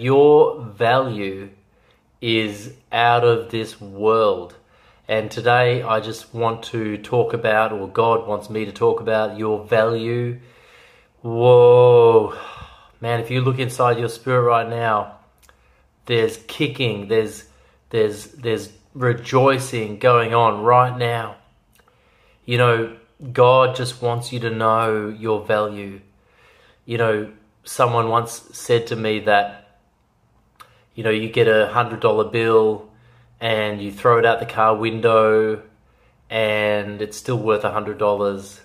Your value is out of this world. And today I just want to talk about, or God wants me to talk about, your value. Whoa. Man, if you look inside your spirit right now, there's kicking, there's there's there's rejoicing going on right now. You know, God just wants you to know your value. You know, someone once said to me that, you know, you get a hundred dollar bill and you throw it out the car window and it's still worth a hundred dollars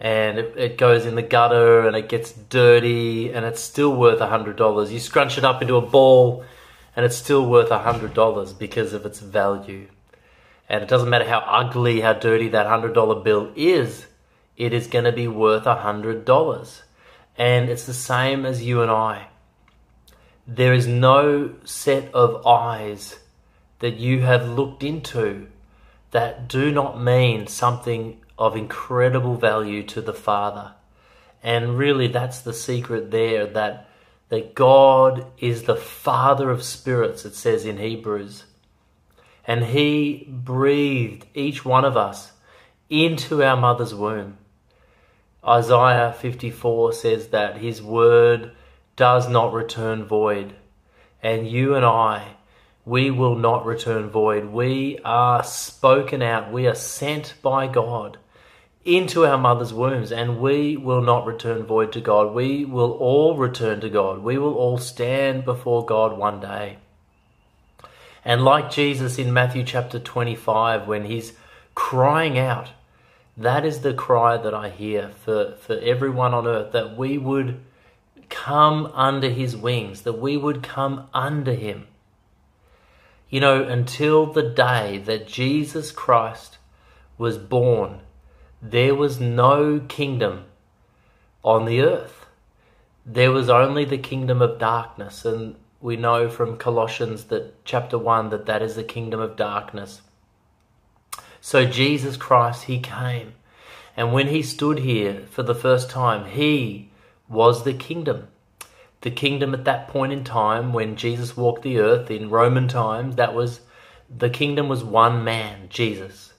and it, it, goes in the gutter and it gets dirty and it's still worth a hundred dollars. You scrunch it up into a ball and it's still worth a hundred dollars because of its value. And it doesn't matter how ugly, how dirty that hundred dollar bill is, it is going to be worth a hundred dollars. And it's the same as you and I. There is no set of eyes that you have looked into that do not mean something of incredible value to the Father. And really that's the secret there that that God is the Father of spirits, it says in Hebrews. And He breathed each one of us into our mother's womb. Isaiah 54 says that His word does not return void. And you and I, we will not return void. We are spoken out, we are sent by God into our mother's wombs, and we will not return void to God. We will all return to God. We will all stand before God one day. And like Jesus in Matthew chapter 25, when he's crying out, that is the cry that I hear for, for everyone on earth that we would come under his wings, that we would come under him. You know, until the day that Jesus Christ was born there was no kingdom on the earth. There was only the kingdom of darkness. And we know from Colossians that chapter 1 that that is the kingdom of darkness. So Jesus Christ, he came. And when he stood here for the first time, he was the kingdom. The kingdom at that point in time when Jesus walked the earth in Roman times, that was the kingdom was one man, Jesus.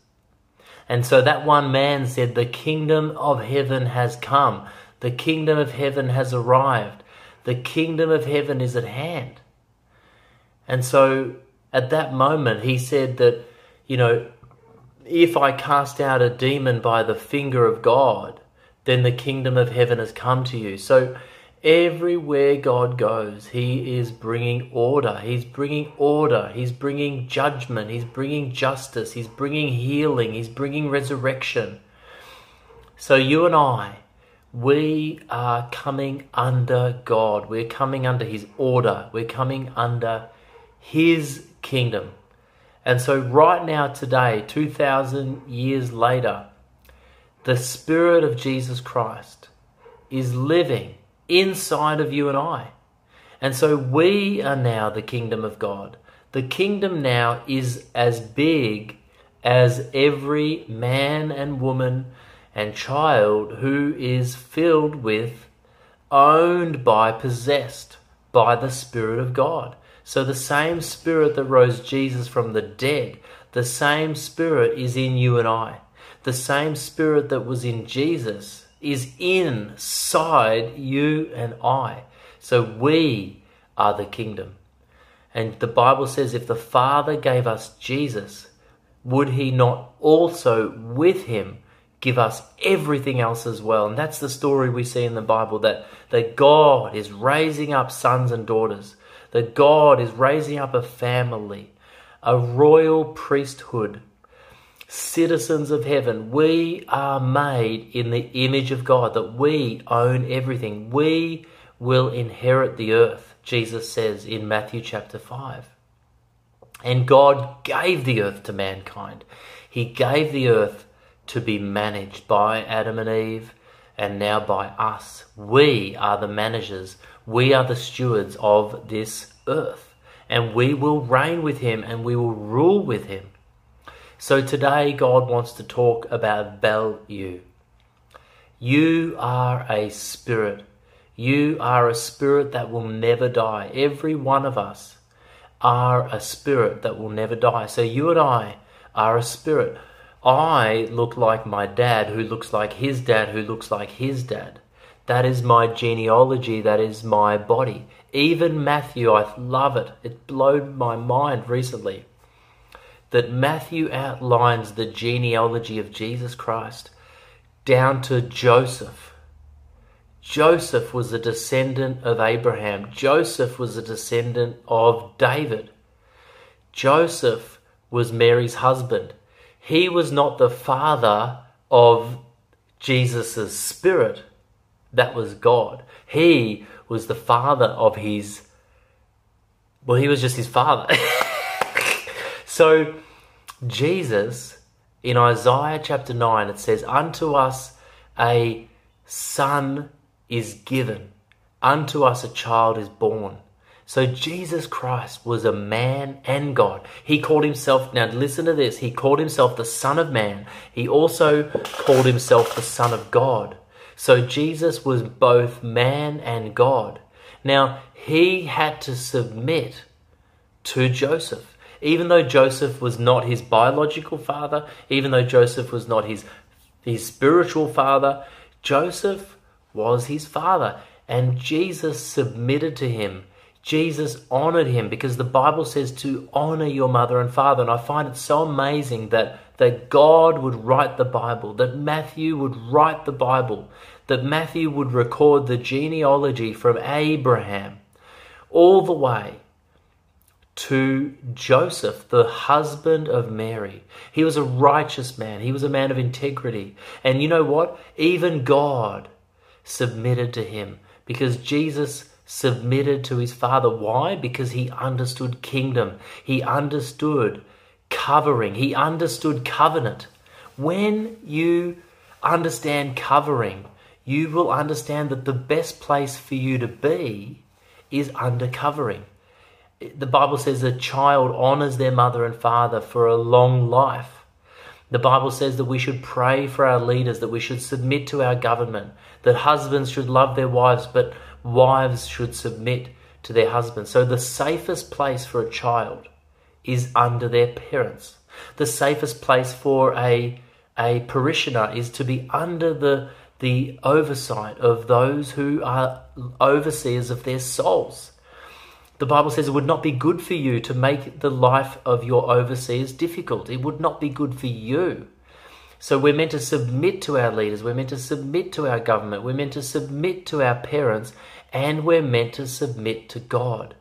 And so that one man said, The kingdom of heaven has come. The kingdom of heaven has arrived. The kingdom of heaven is at hand. And so at that moment, he said that, you know, if I cast out a demon by the finger of God, then the kingdom of heaven has come to you. So Everywhere God goes, He is bringing order. He's bringing order. He's bringing judgment. He's bringing justice. He's bringing healing. He's bringing resurrection. So, you and I, we are coming under God. We're coming under His order. We're coming under His kingdom. And so, right now, today, 2,000 years later, the Spirit of Jesus Christ is living inside of you and I. And so we are now the kingdom of God. The kingdom now is as big as every man and woman and child who is filled with, owned by, possessed by the Spirit of God. So the same Spirit that rose Jesus from the dead, the same Spirit is in you and I. The same Spirit that was in Jesus is inside you and I. So we are the kingdom. And the Bible says if the Father gave us Jesus, would he not also with him give us everything else as well? And that's the story we see in the Bible that, that God is raising up sons and daughters, that God is raising up a family, a royal priesthood citizens of heaven. We are made in the image of God, that we own everything. We will inherit the earth, Jesus says in Matthew chapter 5. And God gave the earth to mankind. He gave the earth to be managed by Adam and Eve and now by us. We are the managers, we are the stewards of this earth, and we will reign with Him and we will rule with Him. So today, God wants to talk about value. You You are a spirit. You are a spirit that will never die. Every one of us are a spirit that will never die. So you and I are a spirit. I look like my dad, who looks like his dad, who looks like his dad. That is my genealogy, that is my body. Even Matthew, I love it. It blew my mind recently that Matthew outlines the genealogy of Jesus Christ down to Joseph. Joseph was a descendant of Abraham. Joseph was a descendant of David. Joseph was Mary's husband he was not the father of Jesus' spirit. That was God. He was the father of his. Well, he was just his father. so, Jesus, in Isaiah chapter 9, it says, Unto us a son is given, unto us a child is born. So Jesus Christ was a man and God. He called himself, now listen to this, he called himself the Son of Man. He also called himself the Son of God. So Jesus was both man and God. Now, he had to submit to Joseph. Even though Joseph was not his biological father, even though Joseph was not his, his spiritual father, Joseph was his father. And Jesus submitted to him Jesus honored him because the Bible says to honor your mother and father. And I find it so amazing that, that God would write the Bible, that Matthew would write the Bible, that Matthew would record the genealogy from Abraham all the way to Joseph, the husband of Mary. He was a righteous man, he was a man of integrity. And you know what? Even God submitted to him because Jesus submitted to his father. Why? Because he understood kingdom, he understood covering, he understood covenant. When you understand covering, you will understand that the best place for you to be is under covering. The Bible says a child honors their mother and father for a long life. The Bible says that we should pray for our leaders, that we should submit to our government, that husbands should love their wives, but wives should submit to their husbands. So the safest place for a child is under their parents. The safest place for a, a parishioner is to be under the, the oversight of those who are overseers of their souls. The Bible says it would not be good for you to make the life of your overseers difficult. It would not be good for you. So we're meant to submit to our leaders, we're meant to submit to our government, we're meant to submit to our parents, and we're meant to submit to God.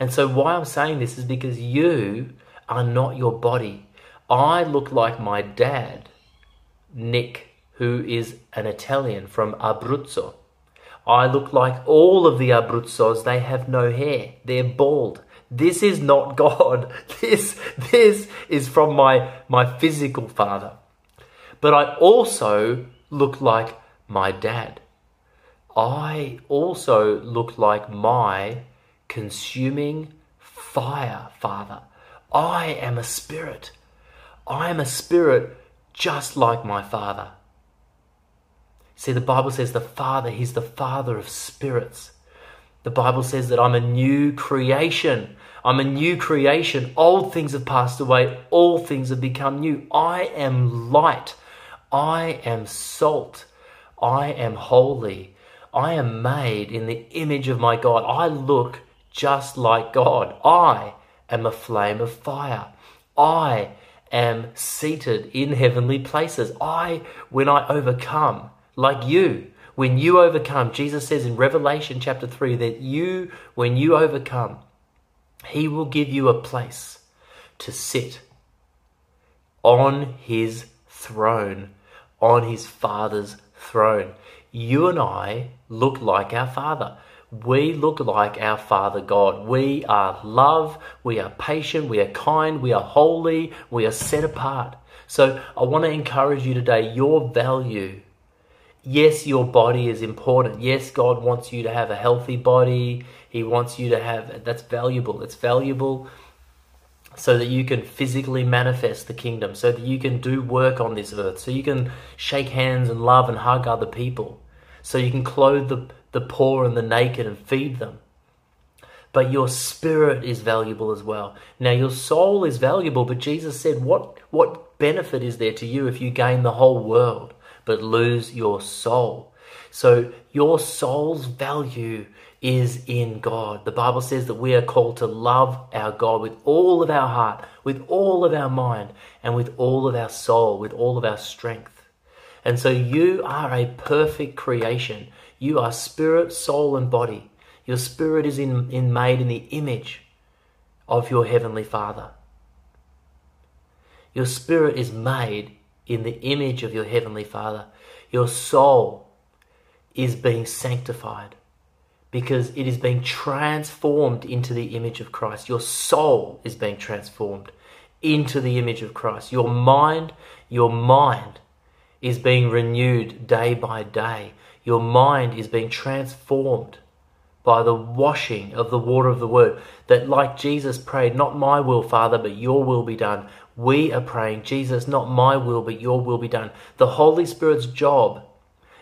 And so why I'm saying this is because you are not your body. I look like my dad, Nick, who is an Italian from Abruzzo. I look like all of the Abruzzos. They have no hair. They're bald. This is not God. This, this is from my, my physical father but I also look like my dad. I also look like my consuming fire father. I am a spirit. I am a spirit just like my father. See, the Bible says the Father, He's the Father of spirits. The Bible says that I'm a new creation. I'm a new creation. Old things have passed away, all things have become new. I am light. I am salt. I am holy. I am made in the image of my God. I look just like God. I am a flame of fire. I am seated in heavenly places. I, when I overcome, like you, when you overcome, Jesus says in Revelation chapter 3 that you, when you overcome, He will give you a place to sit on His throne on his father's throne. You and I look like our father. we look like our Father God. We are love, we are patient, we are kind, we are holy, we are set apart. So I want to encourage you today your value. Yes, your body is important. Yes, God wants you to have a healthy body. He wants you to have that's valuable. It's valuable so that you can physically manifest the kingdom, so that you can do work on this earth, so you can shake hands and love and hug other people, so you can clothe the, the poor and the naked and feed them. But your spirit is valuable as well. Now, your soul is valuable, but Jesus said, What, what benefit is there to you if you gain the whole world but lose your soul? So, your soul's value is in God. The Bible says that we are called to love our God with all of our heart, with all of our mind, and with all of our soul, with all of our strength. And so you are a perfect creation. You are spirit, soul, and body. Your spirit is in, in made in the image of your heavenly Father. Your spirit is made in the image of your heavenly Father. Your soul is being sanctified because it is being transformed into the image of Christ. Your soul is being transformed into the image of Christ. Your mind, your mind is being renewed day by day. Your mind is being transformed by the washing of the water of the word. That, like Jesus prayed, not my will, Father, but your will be done. We are praying, Jesus, not my will, but your will be done. The Holy Spirit's job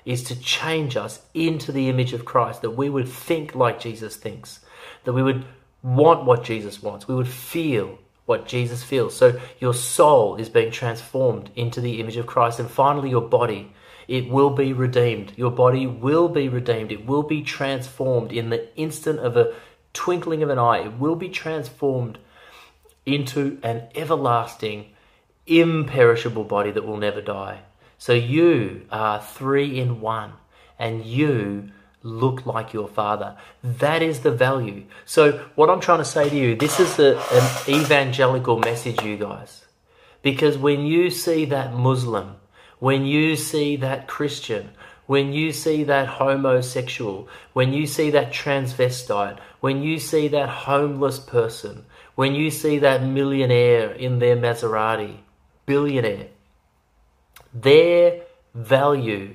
is to change us into the image of Christ, that we would think like Jesus thinks, that we would want what Jesus wants, we would feel what Jesus feels. So your soul is being transformed into the image of Christ, and finally, your body. It will be redeemed. Your body will be redeemed. It will be transformed in the instant of a twinkling of an eye. It will be transformed into an everlasting, imperishable body that will never die. So you are three in one, and you look like your father. That is the value. So, what I'm trying to say to you, this is a, an evangelical message, you guys. Because when you see that Muslim, when you see that Christian, when you see that homosexual, when you see that transvestite, when you see that homeless person, when you see that millionaire in their Maserati, billionaire, their value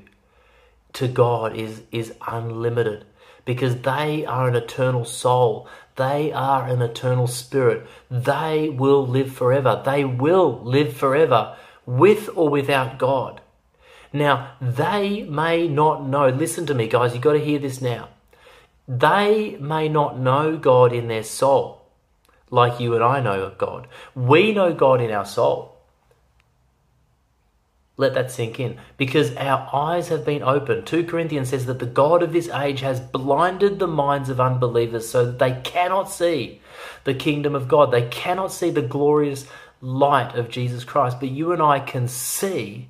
to God is, is unlimited because they are an eternal soul. They are an eternal spirit. They will live forever. They will live forever with or without God. Now, they may not know, listen to me, guys, you've got to hear this now. They may not know God in their soul like you and I know God. We know God in our soul. Let that sink in. Because our eyes have been opened. 2 Corinthians says that the God of this age has blinded the minds of unbelievers so that they cannot see the kingdom of God. They cannot see the glorious light of Jesus Christ. But you and I can see.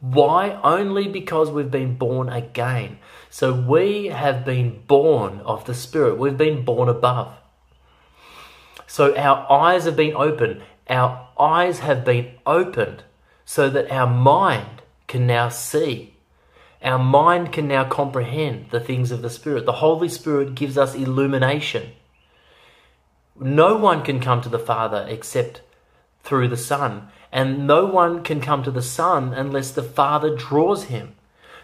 Why? Only because we've been born again. So we have been born of the Spirit. We've been born above. So our eyes have been opened. Our eyes have been opened so that our mind can now see. Our mind can now comprehend the things of the Spirit. The Holy Spirit gives us illumination. No one can come to the Father except through the Son, and no one can come to the Son unless the Father draws him.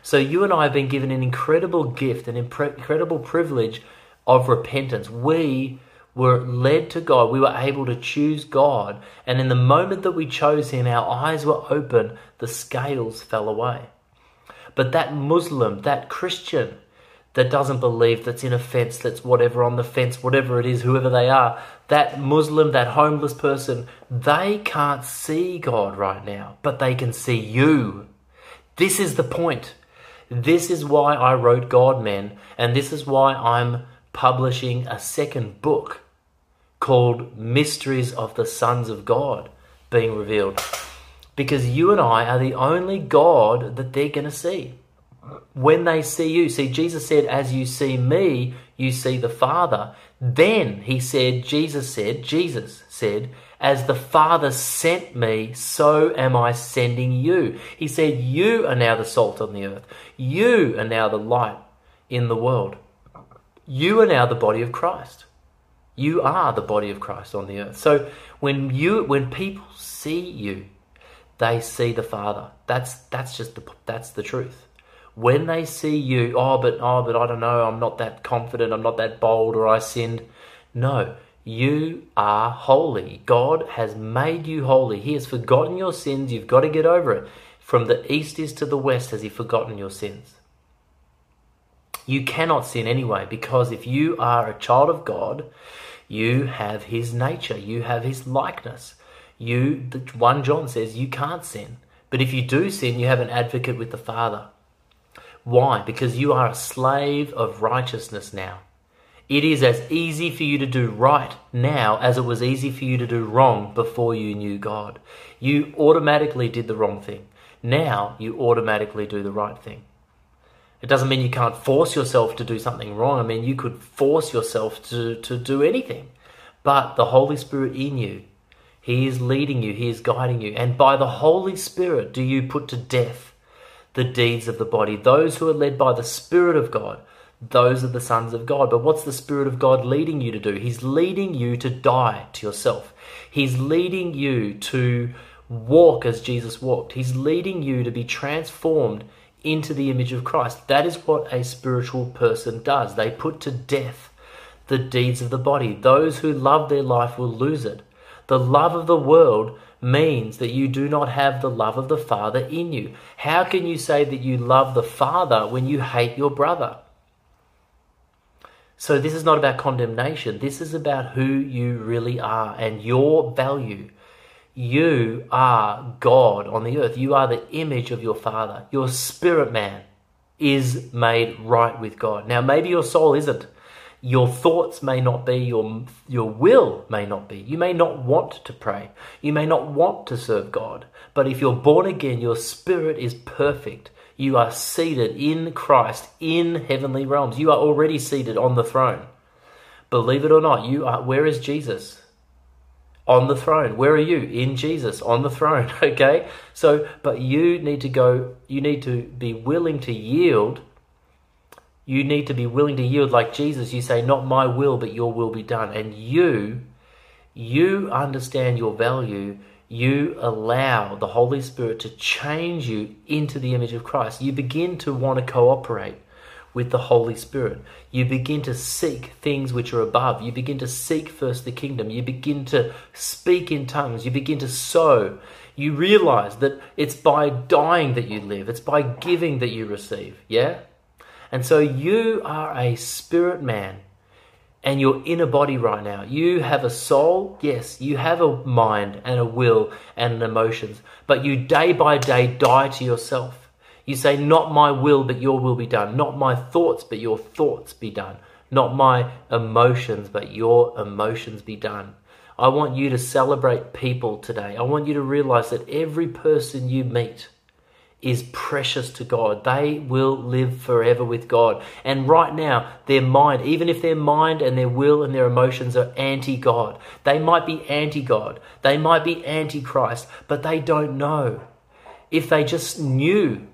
So you and I have been given an incredible gift, an incredible privilege of repentance. We were led to God, we were able to choose God. And in the moment that we chose Him, our eyes were open, the scales fell away. But that Muslim, that Christian that doesn't believe, that's in a fence, that's whatever on the fence, whatever it is, whoever they are, that Muslim, that homeless person, they can't see God right now, but they can see you. This is the point. This is why I wrote God Men, and this is why I'm publishing a second book called Mysteries of the Sons of God being revealed. Because you and I are the only God that they're going to see. When they see you, see, Jesus said, As you see me, you see the Father. Then he said, Jesus said, Jesus said, As the Father sent me, so am I sending you. He said, You are now the salt on the earth. You are now the light in the world. You are now the body of Christ. You are the body of Christ on the earth. So when you when people see you, they see the Father. That's that's just the that's the truth. When they see you, oh but oh but I don't know, I'm not that confident, I'm not that bold or I sinned. No, you are holy. God has made you holy. He has forgotten your sins. You've got to get over it. From the east is to the west has he forgotten your sins. You cannot sin anyway because if you are a child of God, you have his nature, you have his likeness. You, the 1 John says, you can't sin. But if you do sin, you have an advocate with the Father. Why? Because you are a slave of righteousness now. It is as easy for you to do right now as it was easy for you to do wrong before you knew God. You automatically did the wrong thing. Now you automatically do the right thing. It doesn't mean you can't force yourself to do something wrong. I mean, you could force yourself to, to do anything. But the Holy Spirit in you, He is leading you, He is guiding you. And by the Holy Spirit do you put to death the deeds of the body. Those who are led by the Spirit of God, those are the sons of God. But what's the Spirit of God leading you to do? He's leading you to die to yourself. He's leading you to walk as Jesus walked. He's leading you to be transformed into the image of Christ. That is what a spiritual person does. They put to death the deeds of the body. Those who love their life will lose it. The love of the world means that you do not have the love of the Father in you. How can you say that you love the Father when you hate your brother? So, this is not about condemnation. This is about who you really are and your value you are God on the earth. You are the image of your Father. Your spirit man is made right with God. Now, maybe your soul isn't. Your thoughts may not be, your, your will may not be. You may not want to pray. You may not want to serve God. But if you're born again, your spirit is perfect. You are seated in Christ in heavenly realms. You are already seated on the throne. Believe it or not, you are where is Jesus? On the throne. Where are you? In Jesus, on the throne. Okay? So, but you need to go, you need to be willing to yield. You need to be willing to yield like Jesus. You say, Not my will, but your will be done. And you, you understand your value. You allow the Holy Spirit to change you into the image of Christ. You begin to want to cooperate with the Holy Spirit. You begin to seek things which are above. You begin to seek first the kingdom. You begin to speak in tongues. You begin to sow. You realize that it's by dying that you live, it's by giving that you receive. Yeah? And so you are a spirit man and you're in a body right now. You have a soul, yes, you have a mind and a will and emotions, but you day by day die to yourself. You say, Not my will, but your will be done. Not my thoughts, but your thoughts be done. Not my emotions, but your emotions be done. I want you to celebrate people today. I want you to realize that every person you meet is precious to God. They will live forever with God. And right now, their mind, even if their mind and their will and their emotions are anti God, they might be anti God, they might be anti Christ, but they don't know. If they just knew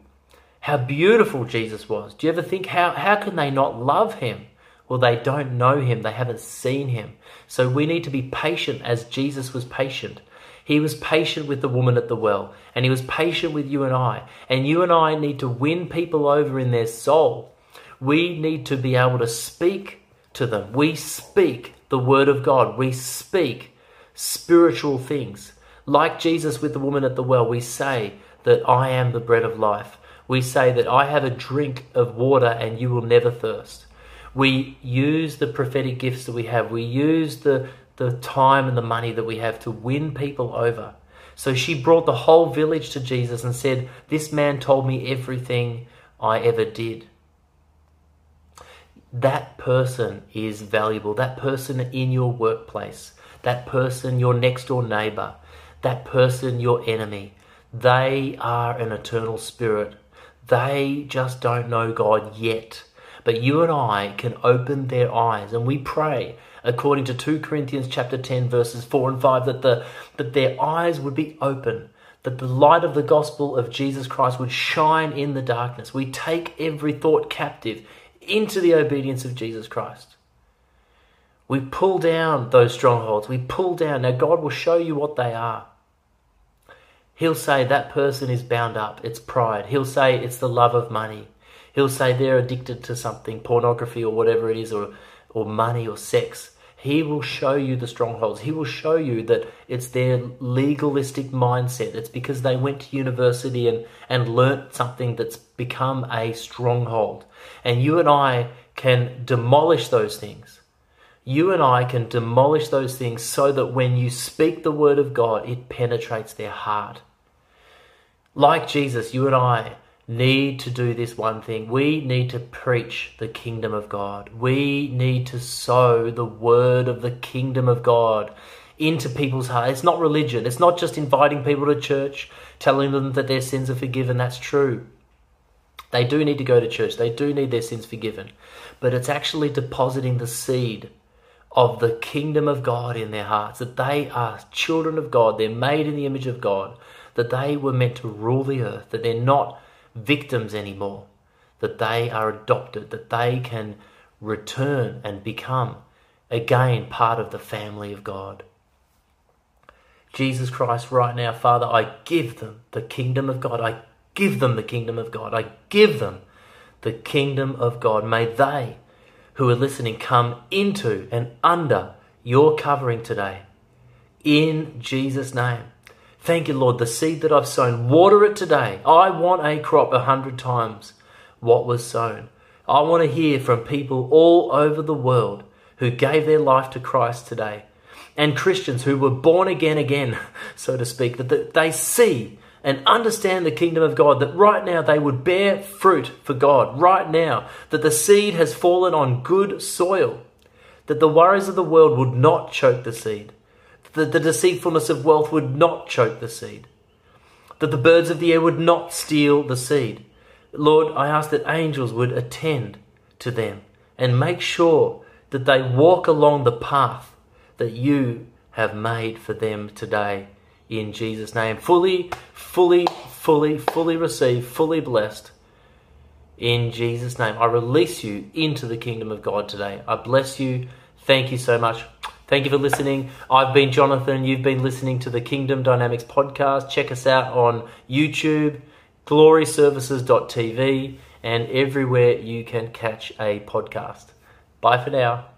how beautiful Jesus was. Do you ever think how, how can they not love him? Well, they don't know him, they haven't seen him. So we need to be patient as Jesus was patient. He was patient with the woman at the well, and he was patient with you and I. And you and I need to win people over in their soul. We need to be able to speak to them. We speak the word of God, we speak spiritual things. Like Jesus with the woman at the well, we say that I am the bread of life we say that I have a drink of water and you will never thirst. We use the prophetic gifts that we have. We use the, the time and the money that we have to win people over. So she brought the whole village to Jesus and said, This man told me everything I ever did. That person is valuable. That person in your workplace, that person, your next door neighbor, that person, your enemy, they are an eternal spirit they just don't know God yet. But you and I can open their eyes and we pray according to 2 Corinthians chapter 10 verses 4 and 5 that the that their eyes would be open that the light of the gospel of Jesus Christ would shine in the darkness. We take every thought captive into the obedience of Jesus Christ. We pull down those strongholds. We pull down. Now, God will show you what they are. He'll say that person is bound up. It's pride. He'll say it's the love of money. He'll say they're addicted to something, pornography or whatever it is, or, or money or sex. He will show you the strongholds. He will show you that it's their legalistic mindset. It's because they went to university and, and learnt something that's become a stronghold. And you and I can demolish those things. You and I can demolish those things so that when you speak the word of God, it penetrates their heart. Like Jesus, you and I need to do this one thing. We need to preach the kingdom of God. We need to sow the word of the kingdom of God into people's hearts. It's not religion. It's not just inviting people to church, telling them that their sins are forgiven. That's true. They do need to go to church. They do need their sins forgiven. But it's actually depositing the seed of the kingdom of God in their hearts, that they are children of God, they're made in the image of God, that they were meant to rule the earth, that they're not victims anymore, that they are adopted, that they can return and become again part of the family of God. Jesus Christ, right now, Father, I give them the kingdom of God. I give them the kingdom of God. I give them the kingdom of God. May they who are listening come into and under your covering today. In Jesus' name. Thank you, Lord. The seed that I've sown, water it today. I want a crop a hundred times what was sown. I want to hear from people all over the world who gave their life to Christ today and Christians who were born again again, so to speak, that they see and understand the kingdom of God, that right now they would bear fruit for God, right now, that the seed has fallen on good soil, that the worries of the world would not choke the seed, that the deceitfulness of wealth would not choke the seed, that the birds of the air would not steal the seed. Lord, I ask that angels would attend to them and make sure that they walk along the path that you have made for them today. In Jesus' name, fully, fully, fully, fully received, fully blessed. In Jesus' name, I release you into the kingdom of God today. I bless you. Thank you so much. Thank you for listening. I've been Jonathan. You've been listening to the Kingdom Dynamics podcast. Check us out on YouTube, gloryservices.tv, and everywhere you can catch a podcast. Bye for now.